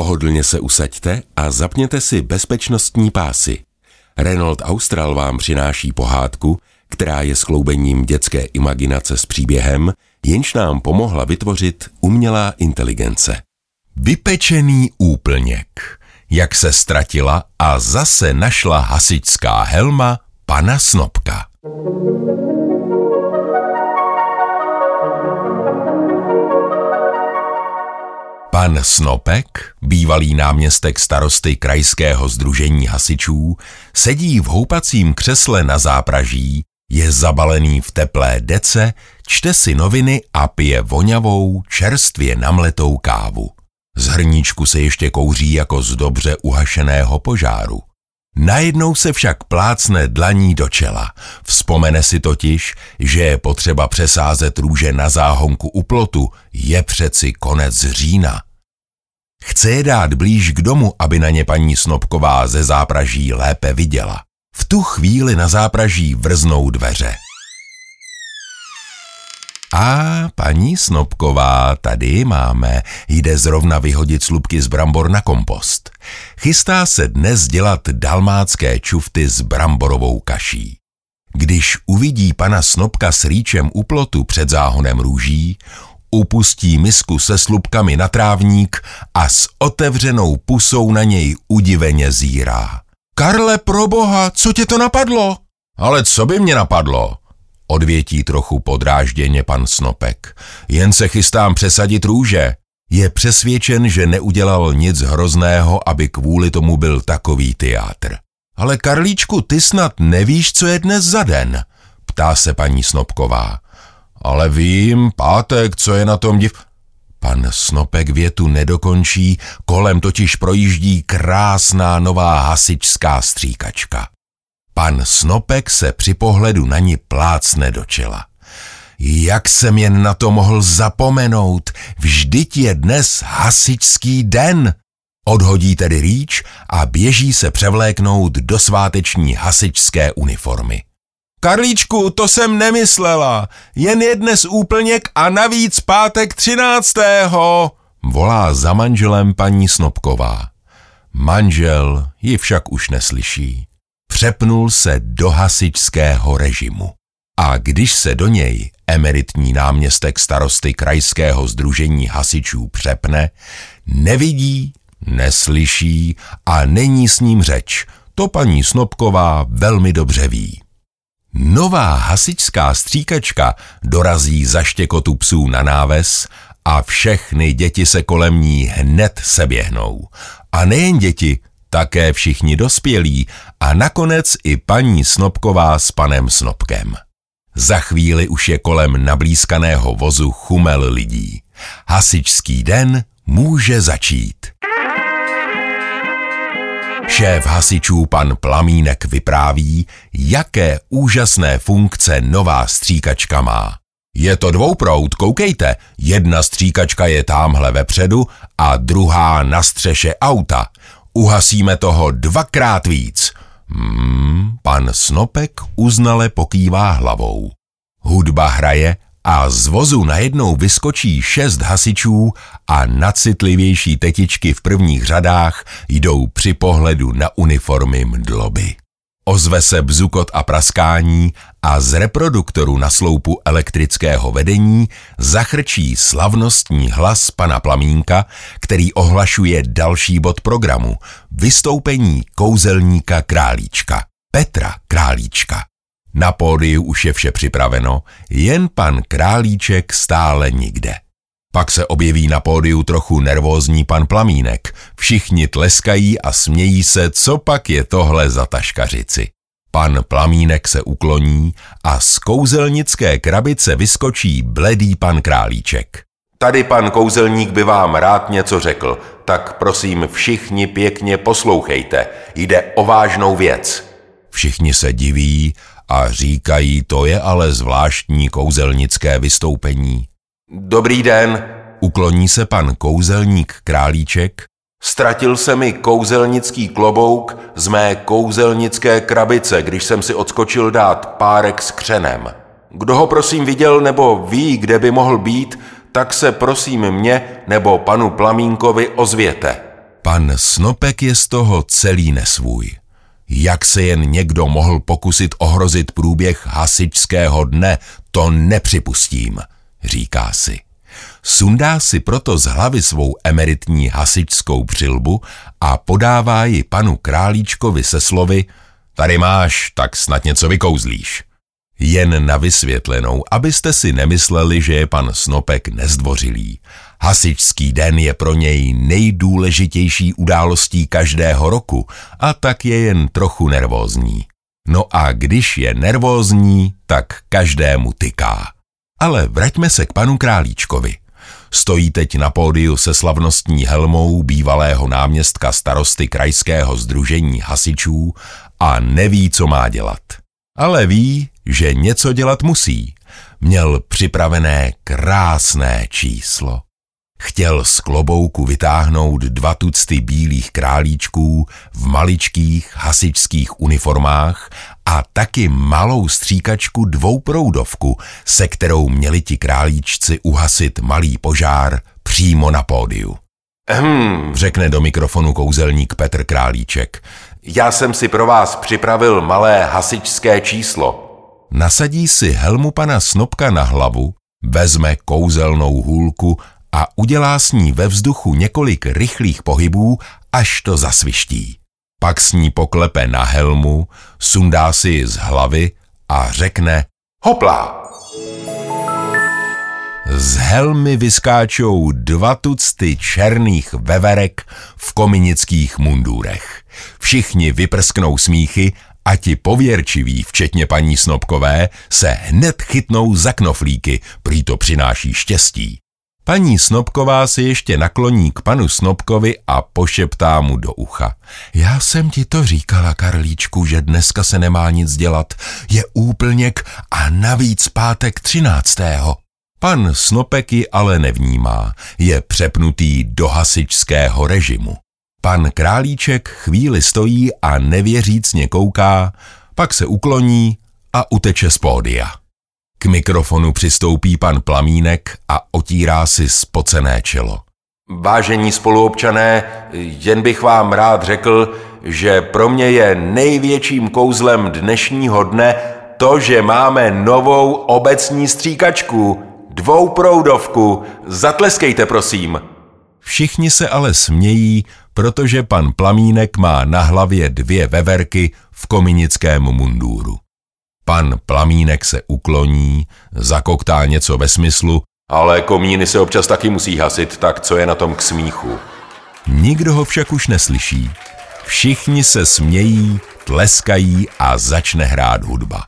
Pohodlně se usaďte a zapněte si bezpečnostní pásy. Renault Austral vám přináší pohádku, která je skloubením dětské imaginace s příběhem, jenž nám pomohla vytvořit umělá inteligence. Vypečený úplněk. Jak se ztratila a zase našla hasičská helma pana Snopka. Pan Snopek, bývalý náměstek starosty krajského združení hasičů, sedí v houpacím křesle na zápraží, je zabalený v teplé dece, čte si noviny a pije voňavou, čerstvě namletou kávu. Z hrníčku se ještě kouří jako z dobře uhašeného požáru. Najednou se však plácne dlaní do čela. Vzpomene si totiž, že je potřeba přesázet růže na záhonku u plotu, je přeci konec října. Chce je dát blíž k domu, aby na ně paní Snobková ze zápraží lépe viděla. V tu chvíli na zápraží vrznou dveře. A paní Snobková, tady máme, jde zrovna vyhodit slupky z brambor na kompost. Chystá se dnes dělat dalmácké čufty s bramborovou kaší. Když uvidí pana Snobka s rýčem u plotu před záhonem růží, upustí misku se slupkami na trávník a s otevřenou pusou na něj udiveně zírá. Karle, proboha, co tě to napadlo? Ale co by mě napadlo? Odvětí trochu podrážděně pan Snopek. Jen se chystám přesadit růže. Je přesvědčen, že neudělal nic hrozného, aby kvůli tomu byl takový teátr. Ale Karlíčku, ty snad nevíš, co je dnes za den? Ptá se paní Snopková. Ale vím, pátek, co je na tom div... Pan Snopek větu nedokončí, kolem totiž projíždí krásná nová hasičská stříkačka. Pan Snopek se při pohledu na ní plácne do čela. Jak jsem jen na to mohl zapomenout, vždyť je dnes hasičský den. Odhodí tedy rýč a běží se převléknout do sváteční hasičské uniformy. Karlíčku, to jsem nemyslela, jen je dnes úplněk a navíc pátek třináctého, volá za manželem paní Snobková. Manžel ji však už neslyší. Přepnul se do hasičského režimu. A když se do něj emeritní náměstek starosty krajského združení hasičů přepne, nevidí, neslyší a není s ním řeč. To paní Snobková velmi dobře ví. Nová hasičská stříkačka dorazí za štěkotu psů na náves a všechny děti se kolem ní hned seběhnou. A nejen děti, také všichni dospělí a nakonec i paní Snobková s panem Snobkem. Za chvíli už je kolem nablízkaného vozu chumel lidí. Hasičský den může začít. Šéf hasičů pan Plamínek vypráví, jaké úžasné funkce nová stříkačka má. Je to dvouprout, koukejte, jedna stříkačka je támhle vepředu a druhá na střeše auta. Uhasíme toho dvakrát víc. Hmm, pan Snopek uznale pokývá hlavou. Hudba hraje a z vozu najednou vyskočí šest hasičů a nacitlivější tetičky v prvních řadách jdou při pohledu na uniformy mdloby. Ozve se bzukot a praskání a z reproduktoru na sloupu elektrického vedení zachrčí slavnostní hlas pana Plamínka, který ohlašuje další bod programu – vystoupení kouzelníka Králíčka, Petra Králíčka. Na pódiu už je vše připraveno, jen pan Králíček stále nikde. Pak se objeví na pódiu trochu nervózní pan Plamínek. Všichni tleskají a smějí se, co pak je tohle za taškařici. Pan Plamínek se ukloní a z kouzelnické krabice vyskočí bledý pan Králíček. Tady pan kouzelník by vám rád něco řekl, tak prosím všichni pěkně poslouchejte, jde o vážnou věc. Všichni se diví a říkají, to je ale zvláštní kouzelnické vystoupení. Dobrý den, ukloní se pan kouzelník Králíček. Ztratil se mi kouzelnický klobouk z mé kouzelnické krabice, když jsem si odskočil dát párek s křenem. Kdo ho prosím viděl nebo ví, kde by mohl být, tak se prosím mě nebo panu Plamínkovi ozvěte. Pan Snopek je z toho celý nesvůj. Jak se jen někdo mohl pokusit ohrozit průběh hasičského dne, to nepřipustím, říká si. Sundá si proto z hlavy svou emeritní hasičskou přilbu a podává ji panu Králíčkovi se slovy Tady máš, tak snad něco vykouzlíš. Jen na vysvětlenou, abyste si nemysleli, že je pan Snopek nezdvořilý. Hasičský den je pro něj nejdůležitější událostí každého roku a tak je jen trochu nervózní. No a když je nervózní, tak každému tyká. Ale vraťme se k panu Králíčkovi. Stojí teď na pódiu se slavnostní helmou bývalého náměstka starosty krajského združení hasičů a neví, co má dělat. Ale ví, že něco dělat musí. Měl připravené krásné číslo. Chtěl z klobouku vytáhnout dva tucty bílých králíčků v maličkých hasičských uniformách a taky malou stříkačku dvouproudovku, se kterou měli ti králíčci uhasit malý požár přímo na pódiu. Hm, řekne do mikrofonu kouzelník Petr Králíček. Já jsem si pro vás připravil malé hasičské číslo. Nasadí si helmu pana Snopka na hlavu, vezme kouzelnou hůlku a udělá s ní ve vzduchu několik rychlých pohybů, až to zasviští. Pak s ní poklepe na helmu, sundá si ji z hlavy a řekne hopla. Z helmy vyskáčou dva tucty černých veverek v kominických mundůrech. Všichni vyprsknou smíchy a ti pověrčiví, včetně paní Snobkové, se hned chytnou za knoflíky, prý to přináší štěstí. Paní Snobková se ještě nakloní k panu Snobkovi a pošeptá mu do ucha. Já jsem ti to říkala, Karlíčku, že dneska se nemá nic dělat. Je úplněk a navíc pátek třináctého. Pan Snopek ji ale nevnímá, je přepnutý do hasičského režimu. Pan Králíček chvíli stojí a nevěřícně kouká, pak se ukloní a uteče z pódia. K mikrofonu přistoupí pan Plamínek a otírá si spocené čelo. Vážení spoluobčané, jen bych vám rád řekl, že pro mě je největším kouzlem dnešního dne to, že máme novou obecní stříkačku, dvouproudovku. Zatleskejte, prosím. Všichni se ale smějí, protože pan Plamínek má na hlavě dvě veverky v kominickém mundúru. Pan Plamínek se ukloní, zakoktá něco ve smyslu, ale komíny se občas taky musí hasit, tak co je na tom k smíchu? Nikdo ho však už neslyší. Všichni se smějí, tleskají a začne hrát hudba.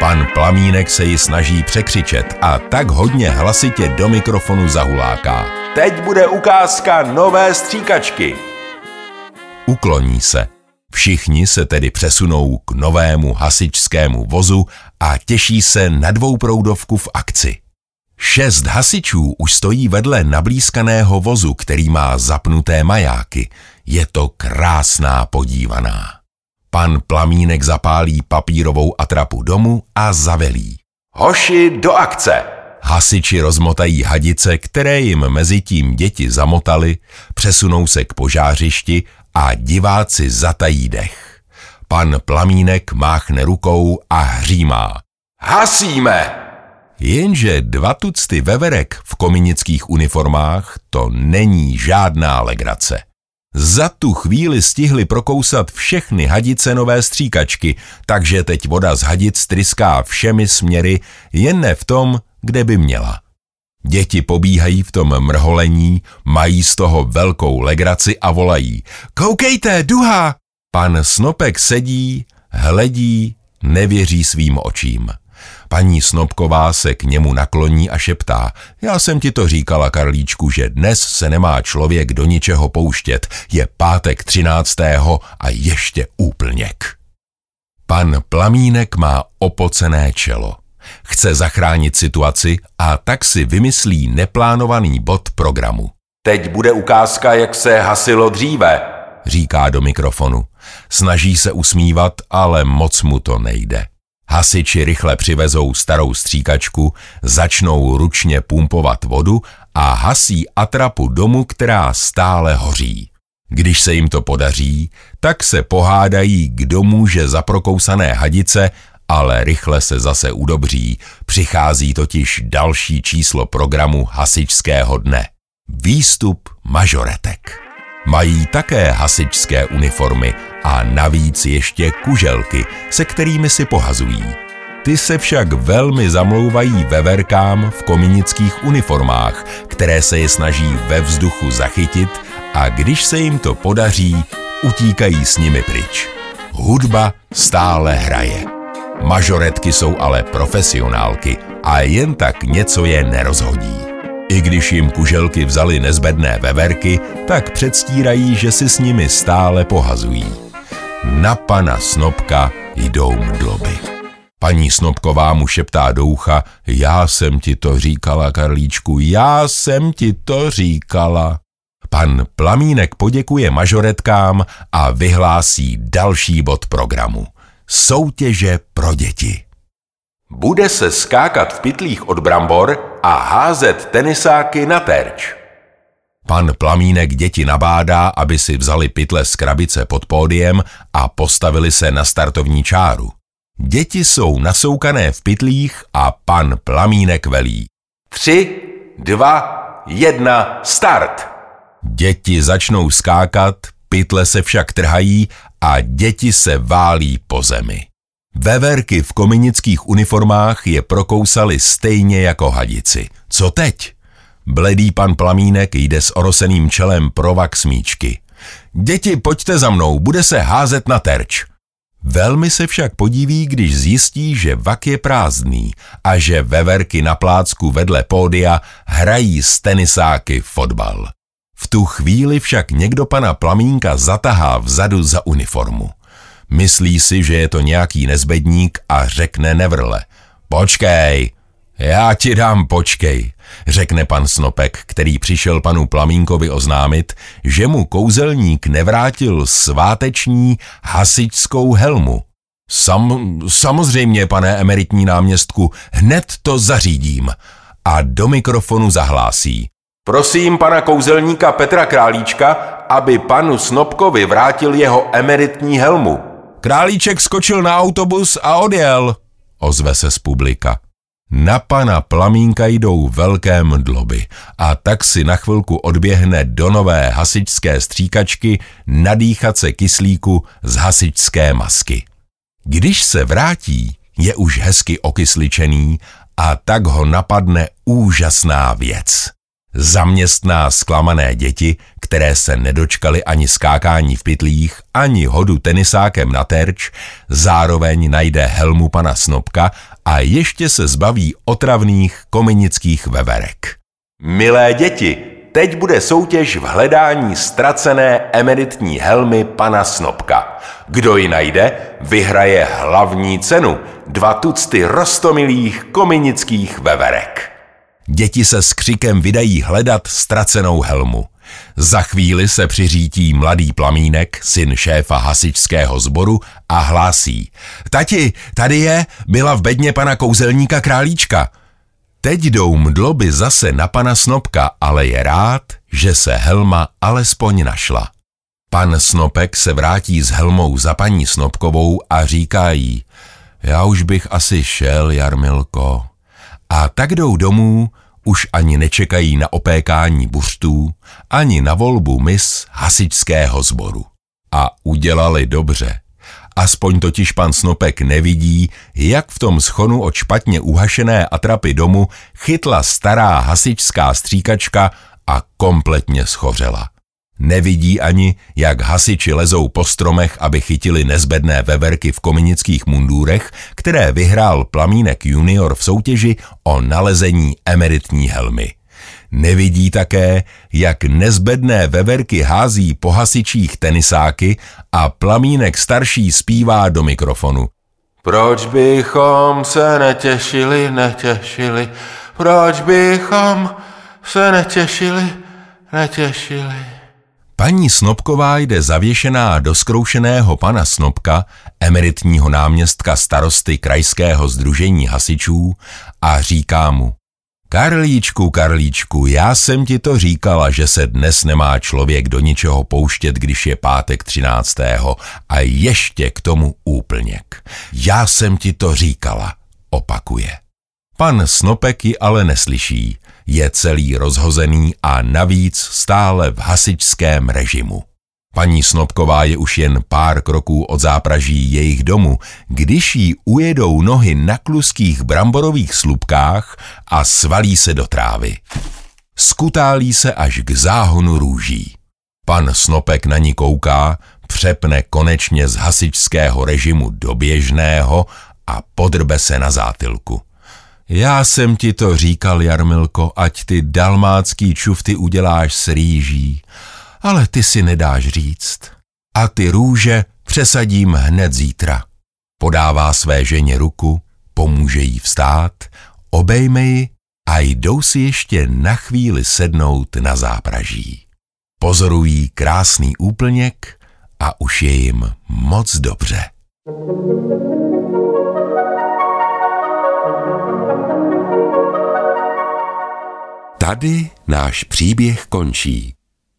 Pan Plamínek se ji snaží překřičet a tak hodně hlasitě do mikrofonu zahuláká. Teď bude ukázka nové stříkačky. Ukloní se. Všichni se tedy přesunou k novému hasičskému vozu a těší se na dvouproudovku v akci. Šest hasičů už stojí vedle nablízkaného vozu, který má zapnuté majáky. Je to krásná podívaná. Pan Plamínek zapálí papírovou atrapu domu a zavelí. Hoši do akce! Hasiči rozmotají hadice, které jim mezi tím děti zamotali, přesunou se k požářišti a diváci zatají dech. Pan Plamínek máchne rukou a hřímá. Hasíme! Jenže dva tucty veverek v kominických uniformách to není žádná legrace. Za tu chvíli stihli prokousat všechny hadice nové stříkačky, takže teď voda z hadic tryská všemi směry, jen ne v tom, kde by měla. Děti pobíhají v tom mrholení, mají z toho velkou legraci a volají Koukejte, duha! Pan Snopek sedí, hledí, nevěří svým očím. Paní Snopková se k němu nakloní a šeptá. Já jsem ti to říkala, Karlíčku, že dnes se nemá člověk do ničeho pouštět. Je pátek třináctého a ještě úplněk. Pan Plamínek má opocené čelo. Chce zachránit situaci a tak si vymyslí neplánovaný bod programu. Teď bude ukázka, jak se hasilo dříve, říká do mikrofonu. Snaží se usmívat, ale moc mu to nejde. Hasiči rychle přivezou starou stříkačku, začnou ručně pumpovat vodu a hasí atrapu domu, která stále hoří. Když se jim to podaří, tak se pohádají, kdo může za prokousané hadice, ale rychle se zase udobří. Přichází totiž další číslo programu hasičského dne. Výstup mažoretek. Mají také hasičské uniformy a navíc ještě kuželky, se kterými si pohazují. Ty se však velmi zamlouvají veverkám v kominických uniformách, které se je snaží ve vzduchu zachytit a když se jim to podaří, utíkají s nimi pryč. Hudba stále hraje. Mažoretky jsou ale profesionálky a jen tak něco je nerozhodí. I když jim kuželky vzali nezbedné veverky, tak předstírají, že si s nimi stále pohazují. Na pana Snobka jdou mdloby. Paní Snobková mu šeptá do ucha, já jsem ti to říkala, Karlíčku, já jsem ti to říkala. Pan Plamínek poděkuje mažoretkám a vyhlásí další bod programu. Soutěže pro děti. Bude se skákat v pytlích od brambor a házet tenisáky na terč. Pan Plamínek děti nabádá, aby si vzali pytle z krabice pod pódiem a postavili se na startovní čáru. Děti jsou nasoukané v pytlích a pan Plamínek velí. Tři, dva, jedna, start! Děti začnou skákat, pytle se však trhají a děti se válí po zemi. Veverky v kominických uniformách je prokousali stejně jako hadici. Co teď? Bledý pan Plamínek jde s oroseným čelem pro vak smíčky. Děti, pojďte za mnou, bude se házet na terč. Velmi se však podíví, když zjistí, že vak je prázdný a že veverky na plácku vedle pódia hrají s tenisáky fotbal. V tu chvíli však někdo pana Plamínka zatahá vzadu za uniformu. Myslí si, že je to nějaký nezbedník a řekne nevrle. Počkej, já ti dám počkej, řekne pan Snopek, který přišel panu Plamínkovi oznámit, že mu kouzelník nevrátil sváteční hasičskou helmu. Sam, samozřejmě, pane emeritní náměstku, hned to zařídím. A do mikrofonu zahlásí. Prosím pana kouzelníka Petra Králíčka, aby panu Snopkovi vrátil jeho emeritní helmu. Králíček skočil na autobus a odjel, ozve se z publika. Na pana Plamínka jdou velké mdloby a tak si na chvilku odběhne do nové hasičské stříkačky nadýchat se kyslíku z hasičské masky. Když se vrátí, je už hezky okysličený a tak ho napadne úžasná věc. Zaměstná zklamané děti, které se nedočkali ani skákání v pytlích, ani hodu tenisákem na terč, zároveň najde helmu pana Snobka a ještě se zbaví otravných kominických veverek. Milé děti, teď bude soutěž v hledání ztracené emeritní helmy pana Snobka. Kdo ji najde, vyhraje hlavní cenu, dva tucty rostomilých kominických veverek. Děti se s křikem vydají hledat ztracenou helmu. Za chvíli se přiřítí mladý plamínek, syn šéfa hasičského sboru a hlásí. Tati, tady je, byla v bedně pana kouzelníka králíčka. Teď jdou mdloby zase na pana Snopka, ale je rád, že se helma alespoň našla. Pan Snopek se vrátí s helmou za paní Snopkovou a říká jí, já už bych asi šel, Jarmilko. A tak jdou domů, už ani nečekají na opékání buřtů, ani na volbu mis hasičského sboru. A udělali dobře. Aspoň totiž pan Snopek nevidí, jak v tom schonu od špatně uhašené atrapy domu chytla stará hasičská stříkačka a kompletně schořela. Nevidí ani, jak hasiči lezou po stromech, aby chytili nezbedné veverky v kominických mundůrech, které vyhrál Plamínek junior v soutěži o nalezení emeritní helmy. Nevidí také, jak nezbedné veverky hází po hasičích tenisáky a Plamínek starší zpívá do mikrofonu. Proč bychom se netěšili, netěšili, proč bychom se netěšili, netěšili. Paní Snobková jde zavěšená do zkroušeného pana Snobka, emeritního náměstka starosty krajského združení hasičů a říká mu Karlíčku, Karlíčku, já jsem ti to říkala, že se dnes nemá člověk do ničeho pouštět, když je pátek 13. a ještě k tomu úplněk. Já jsem ti to říkala, opakuje. Pan Snopek ji ale neslyší, je celý rozhozený a navíc stále v hasičském režimu. Paní Snopková je už jen pár kroků od zápraží jejich domu, když jí ujedou nohy na kluských bramborových slupkách a svalí se do trávy. Skutálí se až k záhonu růží. Pan Snopek na ní kouká, přepne konečně z hasičského režimu do běžného a podrbe se na zátilku. Já jsem ti to říkal, Jarmilko, ať ty dalmácký čufty uděláš s rýží ale ty si nedáš říct. A ty růže přesadím hned zítra. Podává své ženě ruku, pomůže jí vstát, obejme ji a jdou si ještě na chvíli sednout na zápraží. Pozorují krásný úplněk a už je jim moc dobře. Tady náš příběh končí.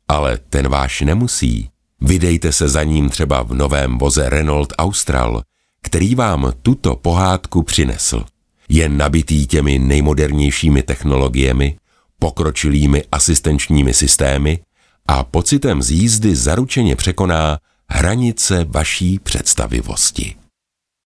Ale ten váš nemusí. Vydejte se za ním třeba v novém voze Renault Austral, který vám tuto pohádku přinesl. Je nabitý těmi nejmodernějšími technologiemi, pokročilými asistenčními systémy a pocitem z jízdy zaručeně překoná hranice vaší představivosti.